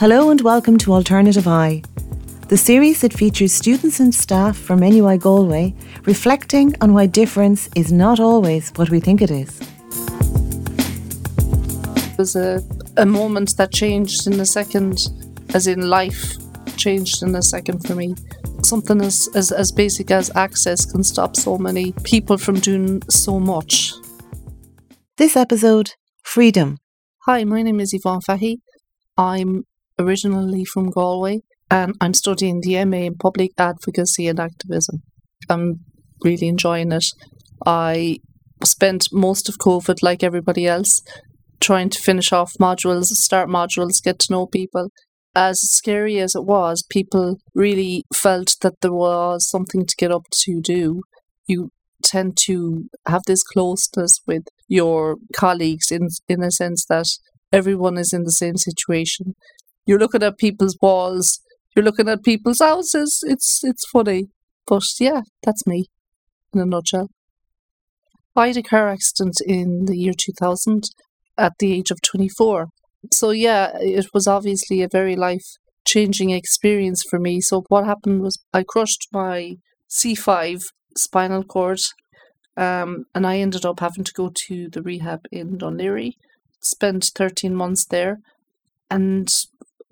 Hello and welcome to Alternative Eye, the series that features students and staff from NUI Galway reflecting on why difference is not always what we think it is. It was a, a moment that changed in a second, as in life changed in a second for me. Something as, as, as basic as access can stop so many people from doing so much. This episode, Freedom. Hi, my name is Yvonne Fahy. I'm originally from Galway and I'm studying the MA in Public Advocacy and Activism. I'm really enjoying it. I spent most of COVID, like everybody else, trying to finish off modules, start modules, get to know people. As scary as it was, people really felt that there was something to get up to do. You tend to have this closeness with your colleagues in in a sense that everyone is in the same situation. You're looking at people's walls, you're looking at people's houses. It's it's funny. But yeah, that's me in a nutshell. I had a car accident in the year 2000 at the age of 24. So yeah, it was obviously a very life changing experience for me. So what happened was I crushed my C5 spinal cord um, and I ended up having to go to the rehab in Laoghaire, spent 13 months there, and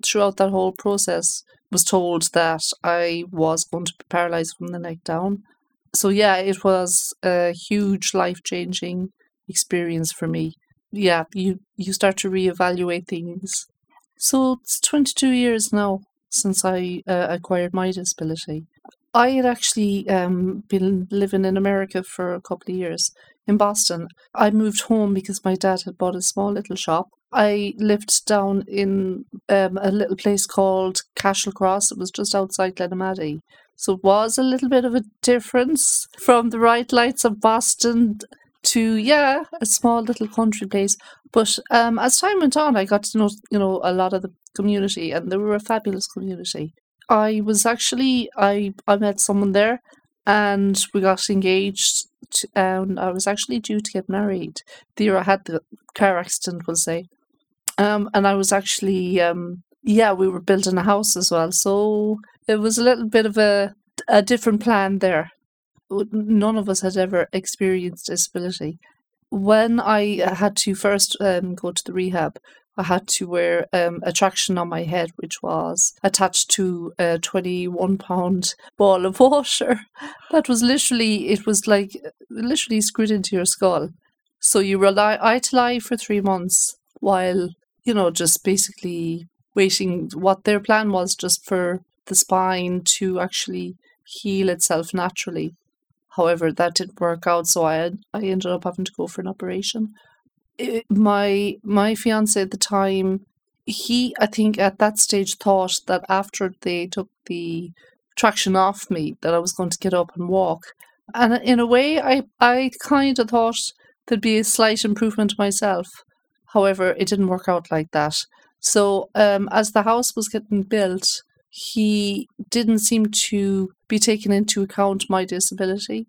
throughout that whole process was told that I was going to be paralyzed from the neck down. So yeah, it was a huge life changing experience for me. Yeah, you you start to reevaluate things. So it's 22 years now since I uh, acquired my disability. I had actually um, been living in America for a couple of years in Boston. I moved home because my dad had bought a small little shop. I lived down in um, a little place called Cashel Cross. It was just outside Glenamaddy. So it was a little bit of a difference from the bright lights of Boston to yeah, a small little country place. But um, as time went on, I got to know you know a lot of the community, and they were a fabulous community. I was actually I I met someone there, and we got engaged. To, and I was actually due to get married the year I had the car accident. We'll say, um, and I was actually um, yeah, we were building a house as well, so it was a little bit of a a different plan there. None of us had ever experienced disability. When I had to first um, go to the rehab, I had to wear um, a traction on my head, which was attached to a 21 pound ball of water. That was literally, it was like literally screwed into your skull. So you rely, I had to lie for three months while, you know, just basically waiting what their plan was just for the spine to actually heal itself naturally. However, that didn't work out, so I I ended up having to go for an operation my my fiance at the time he i think at that stage thought that after they took the traction off me that i was going to get up and walk. And in a way i i kind of thought there'd be a slight improvement myself. However it didn't work out like that. So um, as the house was getting built he didn't seem to be taking into account my disability.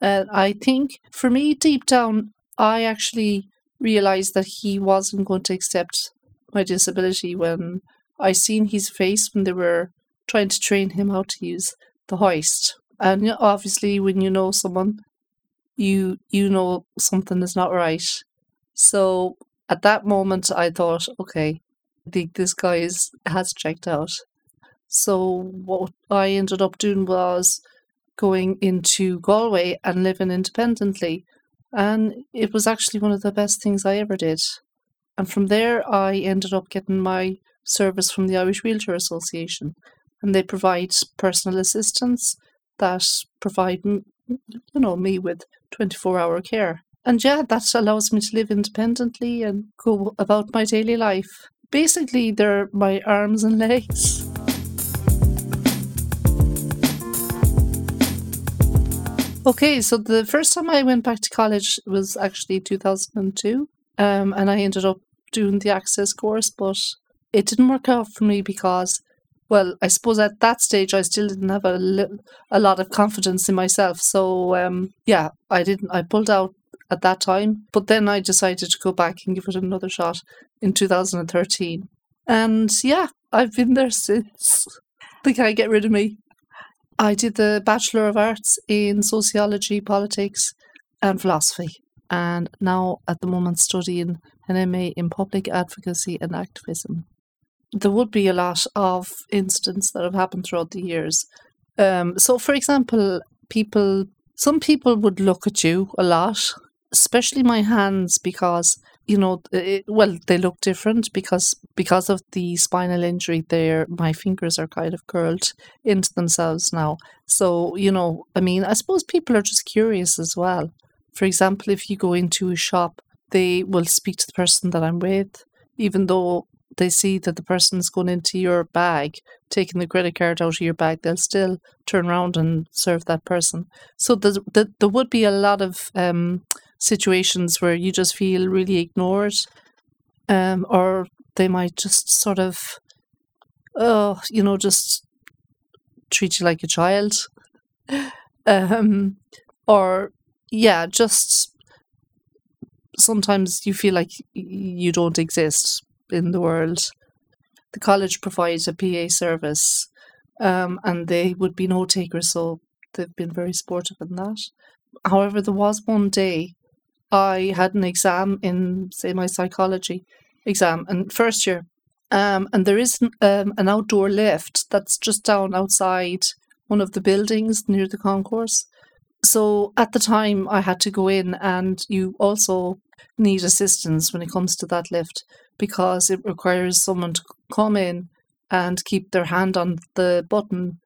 Uh, i think for me deep down i actually realized that he wasn't going to accept my disability when I seen his face when they were trying to train him how to use the hoist. And obviously, when you know someone, you you know something is not right. So at that moment, I thought, okay, I think this guy is, has checked out. So what I ended up doing was going into Galway and living independently and it was actually one of the best things I ever did. And from there, I ended up getting my service from the Irish Wheelchair Association, and they provide personal assistance that provide, you know, me with twenty four hour care. And yeah, that allows me to live independently and go about my daily life. Basically, they're my arms and legs. Okay, so the first time I went back to college was actually 2002, um, and I ended up doing the access course, but it didn't work out for me because, well, I suppose at that stage I still didn't have a, li- a lot of confidence in myself. So um, yeah, I didn't. I pulled out at that time, but then I decided to go back and give it another shot in 2013. And yeah, I've been there since. They can't get rid of me. I did the Bachelor of Arts in Sociology, Politics, and Philosophy, and now at the moment studying an MA in Public Advocacy and Activism. There would be a lot of incidents that have happened throughout the years. Um, so, for example, people, some people would look at you a lot, especially my hands, because you know, it, well, they look different because because of the spinal injury. There, my fingers are kind of curled into themselves now. So, you know, I mean, I suppose people are just curious as well. For example, if you go into a shop, they will speak to the person that I'm with, even though they see that the person's going into your bag, taking the credit card out of your bag, they'll still turn around and serve that person. So the, the, there would be a lot of um, situations where you just feel really ignored, um, or they might just sort of, oh, you know, just treat you like a child, um, or yeah, just sometimes you feel like you don't exist in the world. The college provides a PA service, um, and they would be note takers, so they've been very supportive in that. However, there was one day I had an exam in, say, my psychology exam in first year, um, and there is um, an outdoor lift that's just down outside one of the buildings near the concourse. So at the time, I had to go in, and you also need assistance when it comes to that lift because it requires someone to come in and keep their hand on the button.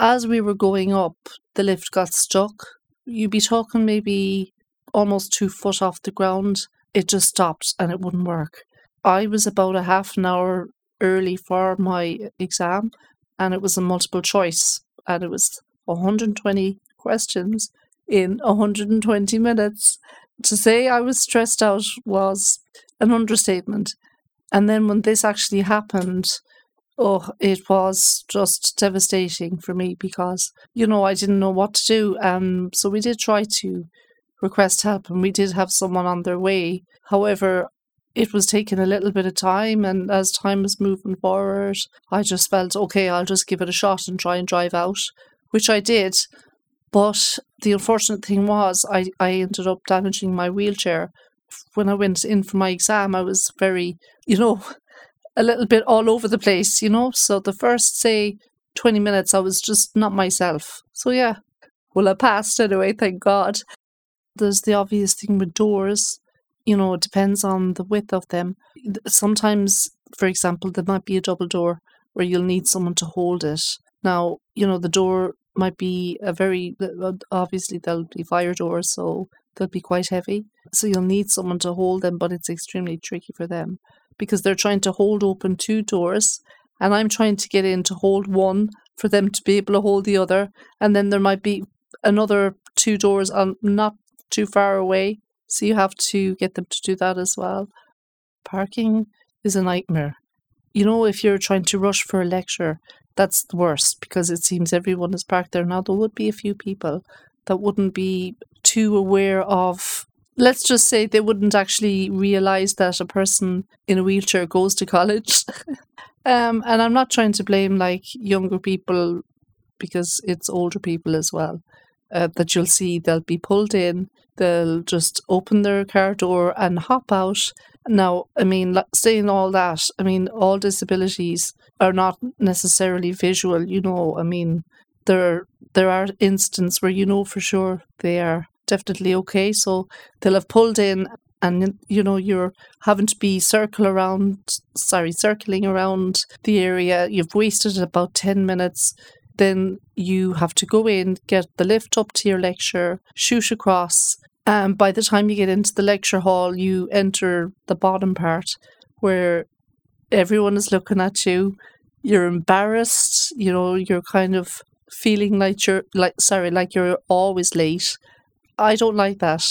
As we were going up, the lift got stuck. You'd be talking maybe almost two foot off the ground. It just stopped and it wouldn't work. I was about a half an hour early for my exam and it was a multiple choice and it was 120 questions in 120 minutes. To say I was stressed out was an understatement. And then when this actually happened, oh, it was just devastating for me because, you know, I didn't know what to do. Um, so we did try to request help and we did have someone on their way. However, it was taking a little bit of time, and as time was moving forward, I just felt okay, I'll just give it a shot and try and drive out, which I did. But the unfortunate thing was, I, I ended up damaging my wheelchair. When I went in for my exam, I was very, you know, a little bit all over the place, you know. So the first, say, 20 minutes, I was just not myself. So yeah, well, I passed anyway, thank God. There's the obvious thing with doors, you know, it depends on the width of them. Sometimes, for example, there might be a double door where you'll need someone to hold it. Now, you know, the door might be a very uh, obviously there'll be fire doors, so they'll be quite heavy. So you'll need someone to hold them, but it's extremely tricky for them because they're trying to hold open two doors, and I'm trying to get in to hold one for them to be able to hold the other, and then there might be another two doors on not too far away, so you have to get them to do that as well. Parking is a nightmare. You know, if you're trying to rush for a lecture, that's the worst because it seems everyone is parked there. Now, there would be a few people that wouldn't be too aware of, let's just say they wouldn't actually realize that a person in a wheelchair goes to college. um, and I'm not trying to blame like younger people because it's older people as well. Uh, that you'll see they'll be pulled in, they'll just open their car door and hop out. Now, I mean, saying all that, I mean, all disabilities are not necessarily visual. You know, I mean, there there are instances where you know for sure they are definitely okay. So they'll have pulled in, and you know you're having to be circle around, sorry, circling around the area. You've wasted about ten minutes. Then you have to go in, get the lift up to your lecture, shoot across. And by the time you get into the lecture hall, you enter the bottom part where everyone is looking at you. You're embarrassed, you know, you're kind of feeling like you're like sorry, like you're always late. I don't like that.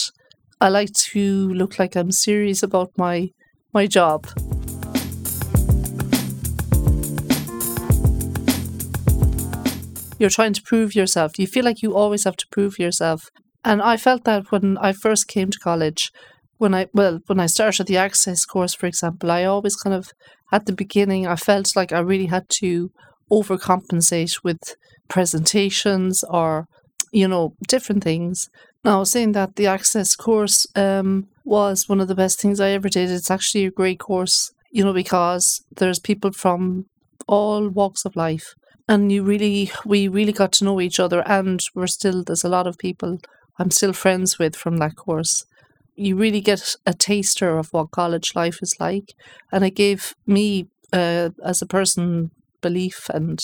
I like to look like I'm serious about my my job. You're trying to prove yourself. You feel like you always have to prove yourself. And I felt that when I first came to college, when I well when I started the access course, for example, I always kind of at the beginning I felt like I really had to overcompensate with presentations or you know different things. Now, saying that the access course um, was one of the best things I ever did. It's actually a great course, you know, because there's people from all walks of life, and you really we really got to know each other, and we're still there's a lot of people I'm still friends with from that course you really get a taster of what college life is like. And it gave me, uh, as a person, belief and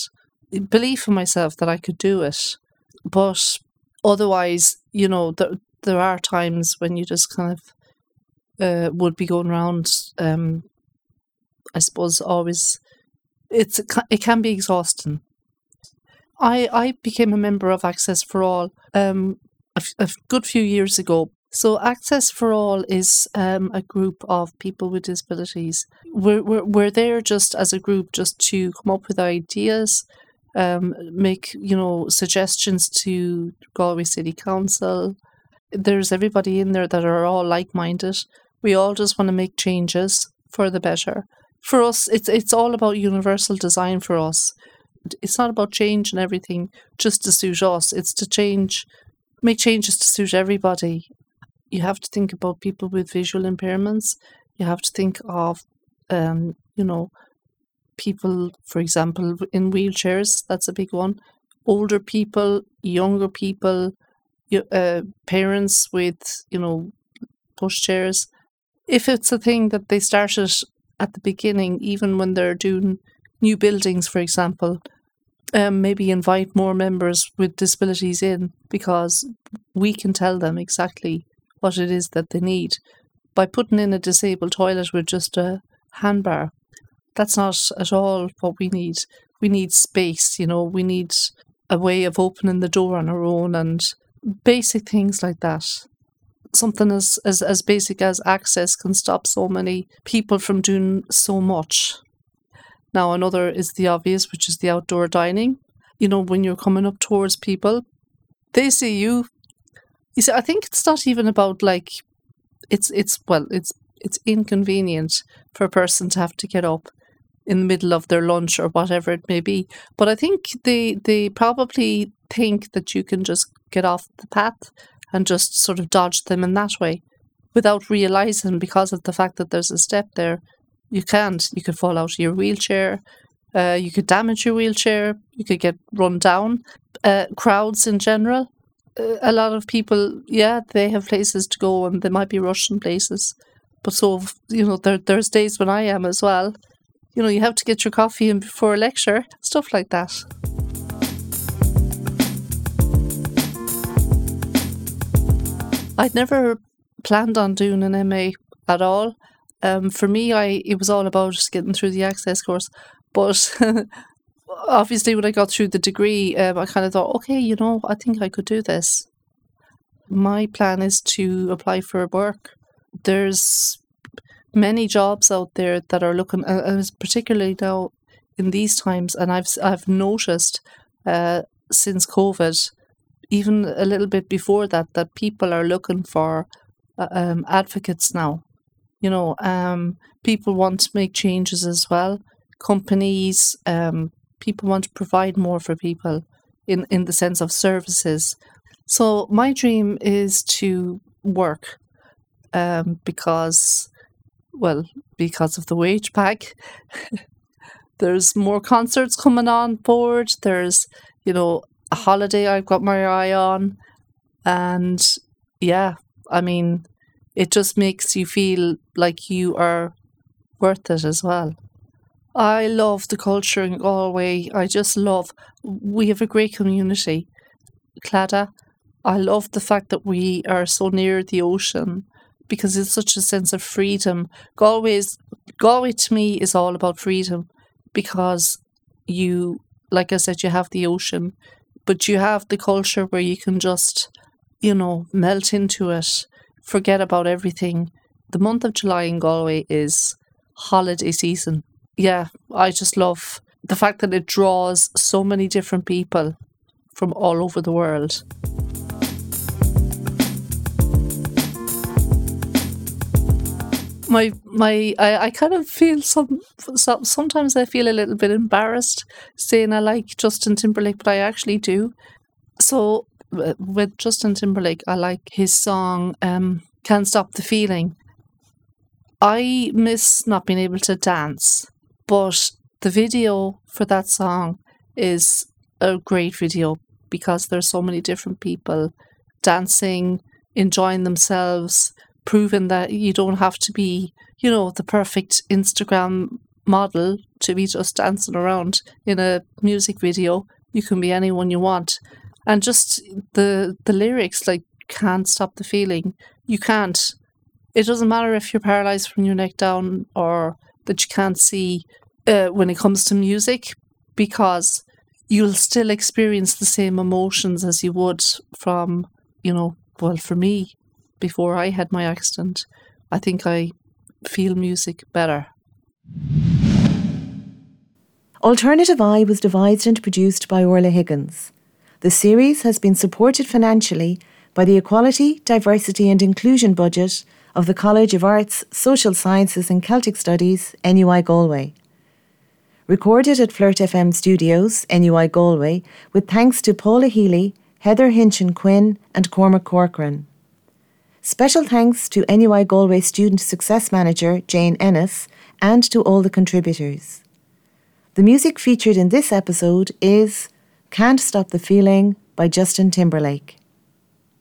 belief in myself that I could do it. But otherwise, you know, there, there are times when you just kind of uh, would be going around, um, I suppose, always. It's it can be exhausting. I I became a member of Access for All um, a, a good few years ago so, Access for All is um, a group of people with disabilities. We're, we're, we're there just as a group, just to come up with ideas, um, make you know suggestions to Galway City Council. There's everybody in there that are all like-minded. We all just want to make changes for the better. For us, it's it's all about universal design. For us, it's not about change and everything just to suit us. It's to change, make changes to suit everybody you have to think about people with visual impairments. You have to think of, um, you know, people, for example, in wheelchairs. That's a big one. Older people, younger people, uh, parents with, you know, pushchairs. If it's a thing that they started at the beginning, even when they're doing new buildings, for example, um, maybe invite more members with disabilities in because we can tell them exactly what it is that they need by putting in a disabled toilet with just a handbar. That's not at all what we need. We need space, you know, we need a way of opening the door on our own and basic things like that. Something as, as, as basic as access can stop so many people from doing so much. Now, another is the obvious, which is the outdoor dining. You know, when you're coming up towards people, they see you you see, I think it's not even about like it's it's well, it's it's inconvenient for a person to have to get up in the middle of their lunch or whatever it may be. But I think they they probably think that you can just get off the path and just sort of dodge them in that way without realizing because of the fact that there's a step there. You can't. You could fall out of your wheelchair. Uh, you could damage your wheelchair. You could get run down. Uh, crowds in general a lot of people, yeah, they have places to go and they might be rushing places. But so, you know, there, there's days when I am as well. You know, you have to get your coffee in before a lecture, stuff like that. I'd never planned on doing an MA at all. Um, for me, I it was all about just getting through the access course. But obviously when I got through the degree, um, I kind of thought, okay, you know, I think I could do this. My plan is to apply for work. There's many jobs out there that are looking, uh, particularly now in these times, and I've I've noticed uh, since COVID, even a little bit before that, that people are looking for uh, um, advocates now. You know, um, people want to make changes as well. Companies, um, people want to provide more for people in, in the sense of services. So my dream is to work um, because, well, because of the wage pack. There's more concerts coming on board. There's, you know, a holiday I've got my eye on. And yeah, I mean, it just makes you feel like you are worth it as well. I love the culture in Galway. I just love, we have a great community. Claddagh, I love the fact that we are so near the ocean because it's such a sense of freedom. Galway, is, Galway to me is all about freedom because you, like I said, you have the ocean, but you have the culture where you can just, you know, melt into it, forget about everything. The month of July in Galway is holiday season yeah, I just love the fact that it draws so many different people from all over the world. my my I, I kind of feel some, some sometimes I feel a little bit embarrassed saying I like Justin Timberlake, but I actually do. So with Justin Timberlake, I like his song um, "Can't Stop the Feeling." I miss not being able to dance, but the video for that song is a great video because there's so many different people dancing, enjoying themselves, proving that you don't have to be, you know, the perfect Instagram model to be just dancing around in a music video. You can be anyone you want. And just the the lyrics like can't stop the feeling. You can't. It doesn't matter if you're paralyzed from your neck down or that you can't see uh, when it comes to music because you'll still experience the same emotions as you would from, you know, well, for me, before I had my accident, I think I feel music better. Alternative Eye was devised and produced by Orla Higgins. The series has been supported financially by the Equality, Diversity and Inclusion budget of the College of Arts, Social Sciences and Celtic Studies, NUI Galway. Recorded at Flirt FM Studios, NUI Galway, with thanks to Paula Healy, Heather Hinchin Quinn, and Cormac Corcoran. Special thanks to NUI Galway Student Success Manager Jane Ennis and to all the contributors. The music featured in this episode is Can't Stop the Feeling by Justin Timberlake.